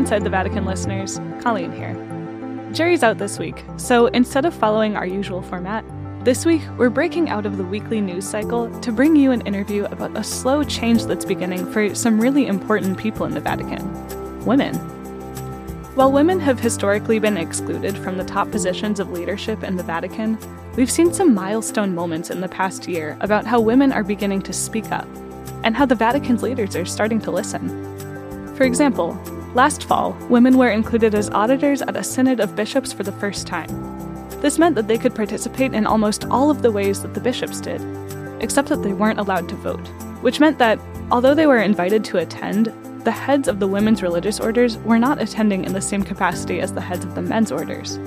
Inside the Vatican listeners, Colleen here. Jerry's out this week, so instead of following our usual format, this week we're breaking out of the weekly news cycle to bring you an interview about a slow change that's beginning for some really important people in the Vatican women. While women have historically been excluded from the top positions of leadership in the Vatican, we've seen some milestone moments in the past year about how women are beginning to speak up and how the Vatican's leaders are starting to listen. For example, last fall, women were included as auditors at a synod of bishops for the first time. This meant that they could participate in almost all of the ways that the bishops did, except that they weren't allowed to vote, which meant that, although they were invited to attend, the heads of the women's religious orders were not attending in the same capacity as the heads of the men's orders.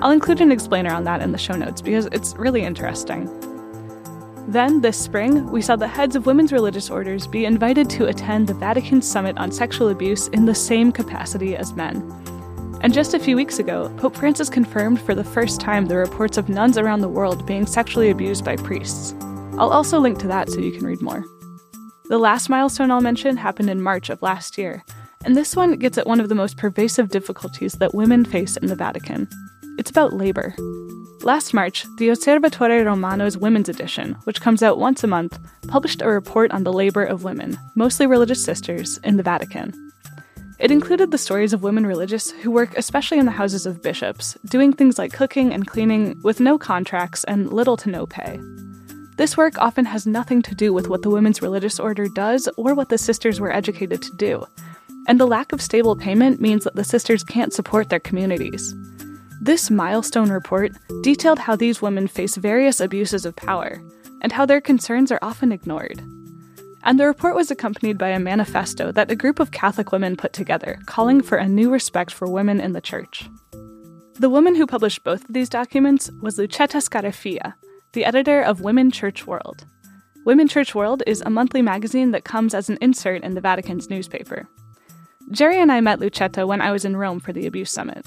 I'll include an explainer on that in the show notes because it's really interesting. Then, this spring, we saw the heads of women's religious orders be invited to attend the Vatican Summit on Sexual Abuse in the same capacity as men. And just a few weeks ago, Pope Francis confirmed for the first time the reports of nuns around the world being sexually abused by priests. I'll also link to that so you can read more. The last milestone I'll mention happened in March of last year, and this one gets at one of the most pervasive difficulties that women face in the Vatican. It's about labor. Last March, the Osservatore Romano's Women's Edition, which comes out once a month, published a report on the labor of women, mostly religious sisters, in the Vatican. It included the stories of women religious who work especially in the houses of bishops, doing things like cooking and cleaning with no contracts and little to no pay. This work often has nothing to do with what the women's religious order does or what the sisters were educated to do. And the lack of stable payment means that the sisters can't support their communities. This milestone report detailed how these women face various abuses of power and how their concerns are often ignored. And the report was accompanied by a manifesto that a group of Catholic women put together, calling for a new respect for women in the Church. The woman who published both of these documents was Lucetta Scaraffia, the editor of Women Church World. Women Church World is a monthly magazine that comes as an insert in the Vatican's newspaper. Jerry and I met Lucetta when I was in Rome for the Abuse Summit.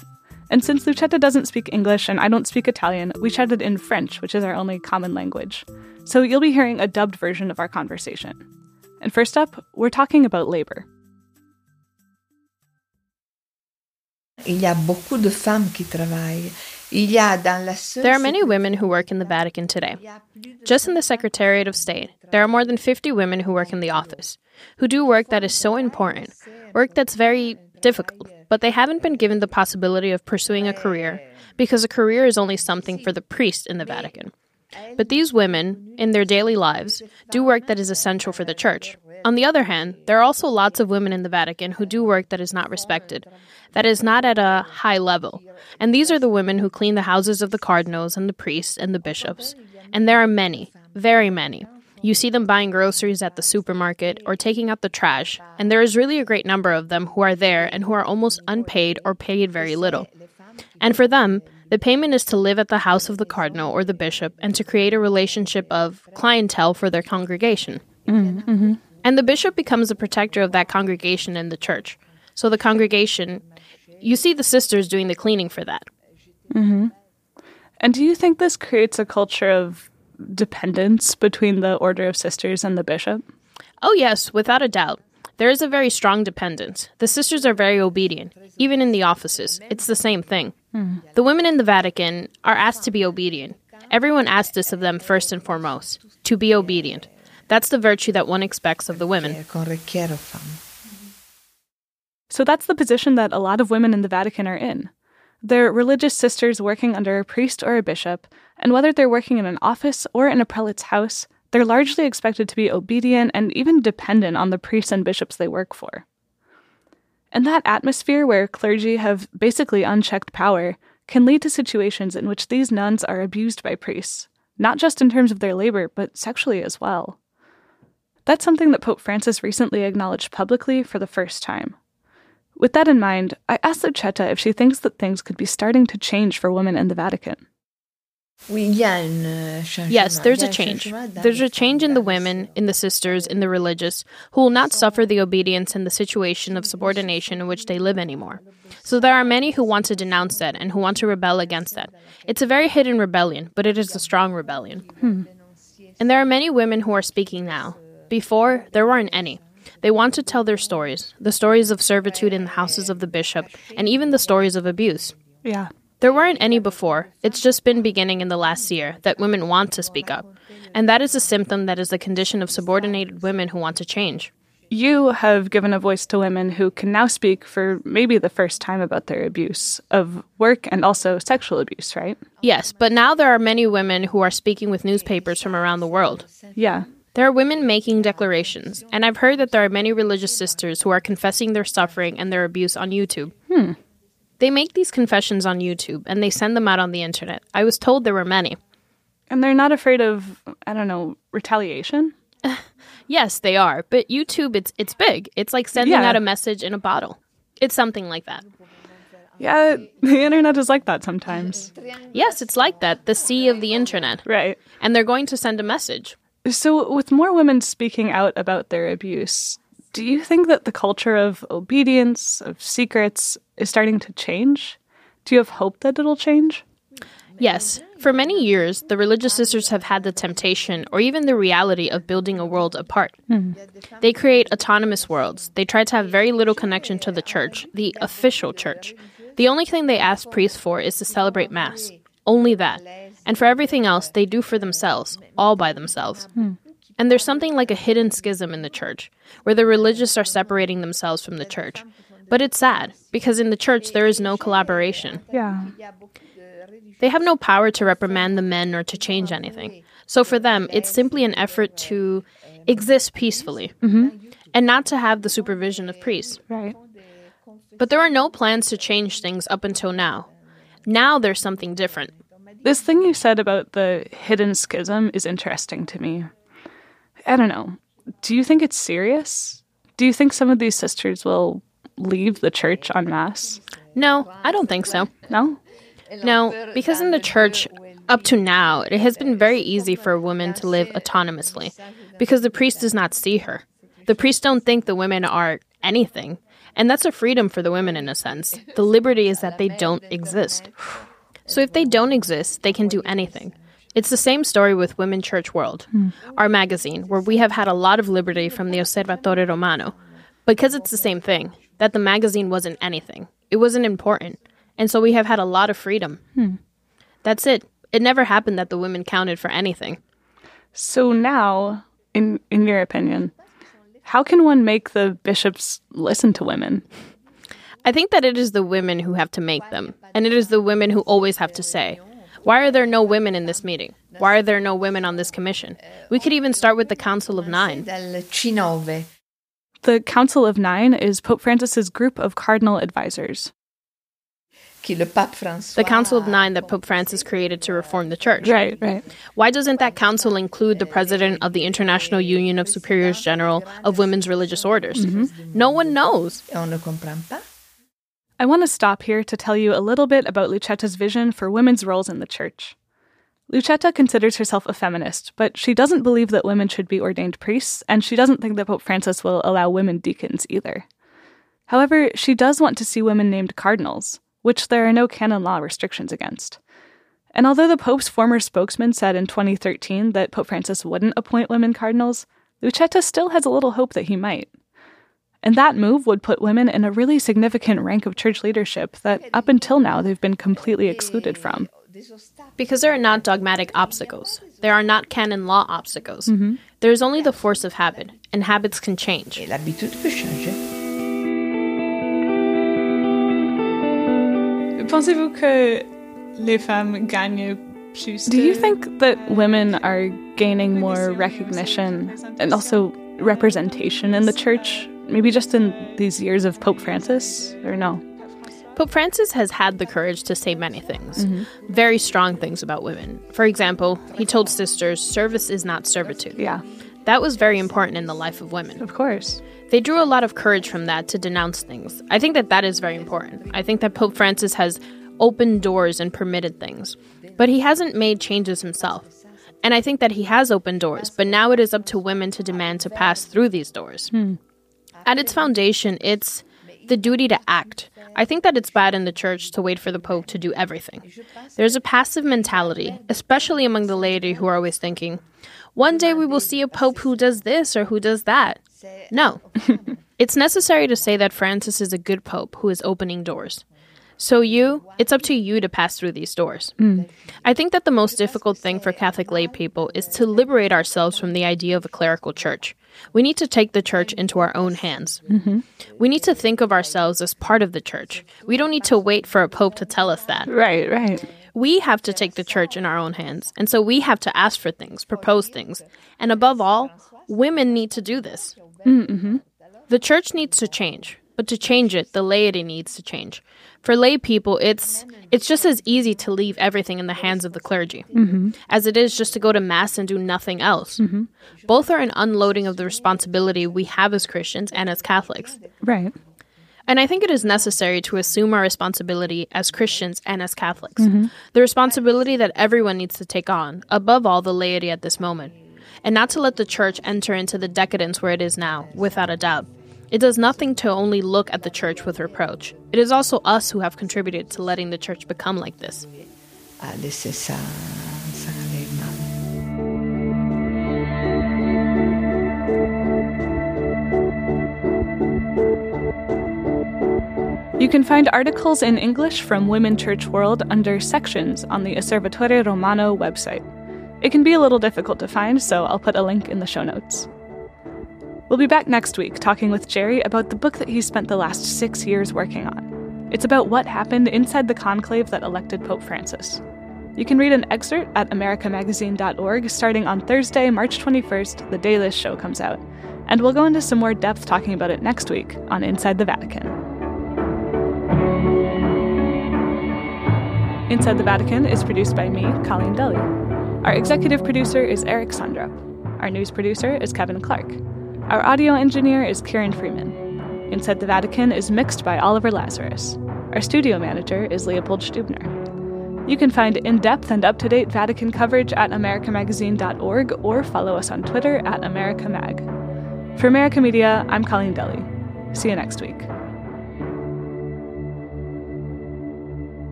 And since Lucetta doesn't speak English and I don't speak Italian, we chatted in French, which is our only common language. So you'll be hearing a dubbed version of our conversation. And first up, we're talking about labor. Il y a beaucoup de femmes qui travaillent. There are many women who work in the Vatican today. Just in the Secretariat of State, there are more than 50 women who work in the office, who do work that is so important, work that's very difficult, but they haven't been given the possibility of pursuing a career because a career is only something for the priest in the Vatican. But these women, in their daily lives, do work that is essential for the church. On the other hand, there are also lots of women in the Vatican who do work that is not respected, that is not at a high level. And these are the women who clean the houses of the cardinals and the priests and the bishops. And there are many, very many. You see them buying groceries at the supermarket or taking out the trash, and there is really a great number of them who are there and who are almost unpaid or paid very little. And for them, the payment is to live at the house of the cardinal or the bishop and to create a relationship of clientele for their congregation. Mm-hmm. And the bishop becomes the protector of that congregation in the church. So the congregation, you see the sisters doing the cleaning for that. Mm-hmm. And do you think this creates a culture of dependence between the Order of Sisters and the bishop? Oh, yes, without a doubt. There is a very strong dependence. The sisters are very obedient, even in the offices. It's the same thing. Mm. The women in the Vatican are asked to be obedient. Everyone asks this of them first and foremost to be obedient. That's the virtue that one expects of the women. So that's the position that a lot of women in the Vatican are in. They're religious sisters working under a priest or a bishop, and whether they're working in an office or in a prelate's house, they're largely expected to be obedient and even dependent on the priests and bishops they work for. And that atmosphere where clergy have basically unchecked power can lead to situations in which these nuns are abused by priests, not just in terms of their labor, but sexually as well. That's something that Pope Francis recently acknowledged publicly for the first time. With that in mind, I asked Lucetta if she thinks that things could be starting to change for women in the Vatican. Yes, there's a change. There's a change in the women, in the sisters, in the religious, who will not suffer the obedience and the situation of subordination in which they live anymore. So there are many who want to denounce that and who want to rebel against that. It's a very hidden rebellion, but it is a strong rebellion. Hmm. And there are many women who are speaking now. Before, there weren't any. They want to tell their stories the stories of servitude in the houses of the bishop, and even the stories of abuse. Yeah. There weren't any before. It's just been beginning in the last year that women want to speak up. And that is a symptom that is the condition of subordinated women who want to change. You have given a voice to women who can now speak for maybe the first time about their abuse of work and also sexual abuse, right? Yes, but now there are many women who are speaking with newspapers from around the world. Yeah. There are women making declarations, and I've heard that there are many religious sisters who are confessing their suffering and their abuse on YouTube. They make these confessions on YouTube and they send them out on the internet. I was told there were many. And they're not afraid of, I don't know, retaliation? yes, they are. But YouTube, it's it's big. It's like sending yeah. out a message in a bottle. It's something like that. Yeah, the internet is like that sometimes. Yes, it's like that. The sea of the internet. Right. And they're going to send a message. So, with more women speaking out about their abuse, do you think that the culture of obedience, of secrets, is starting to change? Do you have hope that it'll change? Yes. For many years, the religious sisters have had the temptation or even the reality of building a world apart. Mm. They create autonomous worlds. They try to have very little connection to the church, the official church. The only thing they ask priests for is to celebrate Mass. Only that. And for everything else, they do for themselves, all by themselves. Mm. And there's something like a hidden schism in the church, where the religious are separating themselves from the church. But it's sad, because in the church there is no collaboration. Yeah. They have no power to reprimand the men or to change anything. So for them, it's simply an effort to exist peacefully mm-hmm. and not to have the supervision of priests. Right. But there are no plans to change things up until now. Now there's something different. This thing you said about the hidden schism is interesting to me. I don't know. Do you think it's serious? Do you think some of these sisters will leave the church en masse? No, I don't think so. No? No, because in the church, up to now, it has been very easy for a woman to live autonomously because the priest does not see her. The priests don't think the women are anything. And that's a freedom for the women in a sense. The liberty is that they don't exist. So if they don't exist, they can do anything. It's the same story with Women Church World, mm. our magazine, where we have had a lot of liberty from the Osservatore Romano. Because it's the same thing, that the magazine wasn't anything. It wasn't important. And so we have had a lot of freedom. Hmm. That's it. It never happened that the women counted for anything. So now, in in your opinion, how can one make the bishops listen to women? I think that it is the women who have to make them, and it is the women who always have to say, why are there no women in this meeting? Why are there no women on this commission? We could even start with the Council of Nine. The Council of Nine is Pope Francis's group of cardinal advisors. The Council of Nine that Pope Francis created to reform the church. Right, right. Why doesn't that council include the president of the International Union of Superiors General of Women's Religious Orders? Mm-hmm. No one knows. I want to stop here to tell you a little bit about Lucetta's vision for women's roles in the church. Lucetta considers herself a feminist, but she doesn't believe that women should be ordained priests, and she doesn't think that Pope Francis will allow women deacons either. However, she does want to see women named cardinals, which there are no canon law restrictions against. And although the Pope's former spokesman said in 2013 that Pope Francis wouldn't appoint women cardinals, Lucetta still has a little hope that he might. And that move would put women in a really significant rank of church leadership that up until now they've been completely excluded from. Because there are not dogmatic obstacles. There are not canon law obstacles. Mm-hmm. There is only the force of habit, and habits can change. Pensez-vous que les femmes gagnent plus? Do you think that women are gaining more recognition and also representation in the church? Maybe just in these years of Pope Francis, or no? Pope Francis has had the courage to say many things, mm-hmm. very strong things about women. For example, he told sisters, service is not servitude. Yeah. That was very important in the life of women. Of course. They drew a lot of courage from that to denounce things. I think that that is very important. I think that Pope Francis has opened doors and permitted things, but he hasn't made changes himself. And I think that he has opened doors, but now it is up to women to demand to pass through these doors. Hmm. At its foundation, it's the duty to act. I think that it's bad in the church to wait for the Pope to do everything. There's a passive mentality, especially among the laity who are always thinking, one day we will see a Pope who does this or who does that. No. it's necessary to say that Francis is a good pope who is opening doors. So, you, it's up to you to pass through these doors. Mm. I think that the most difficult thing for Catholic lay people is to liberate ourselves from the idea of a clerical church. We need to take the church into our own hands. Mm-hmm. We need to think of ourselves as part of the church. We don't need to wait for a pope to tell us that. Right, right. We have to take the church in our own hands. And so we have to ask for things, propose things. And above all, women need to do this. Mm-hmm. The church needs to change. But to change it, the laity needs to change. For lay people, it's it's just as easy to leave everything in the hands of the clergy mm-hmm. as it is just to go to mass and do nothing else. Mm-hmm. Both are an unloading of the responsibility we have as Christians and as Catholics. Right. And I think it is necessary to assume our responsibility as Christians and as Catholics. Mm-hmm. The responsibility that everyone needs to take on, above all the laity at this moment, and not to let the church enter into the decadence where it is now, without a doubt. It does nothing to only look at the church with reproach. It is also us who have contributed to letting the church become like this. You can find articles in English from Women Church World under sections on the Osservatore Romano website. It can be a little difficult to find, so I'll put a link in the show notes. We'll be back next week talking with Jerry about the book that he spent the last six years working on. It's about what happened inside the conclave that elected Pope Francis. You can read an excerpt at americamagazine.org starting on Thursday, March 21st, the day this show comes out. And we'll go into some more depth talking about it next week on Inside the Vatican. Inside the Vatican is produced by me, Colleen Dulle. Our executive producer is Eric Sundrup. Our news producer is Kevin Clarke. Our audio engineer is Kieran Freeman. Inside the Vatican is mixed by Oliver Lazarus. Our studio manager is Leopold Stubner. You can find in depth and up to date Vatican coverage at americamagazine.org or follow us on Twitter at AmericaMag. For America Media, I'm Colleen Dulle. See you next week.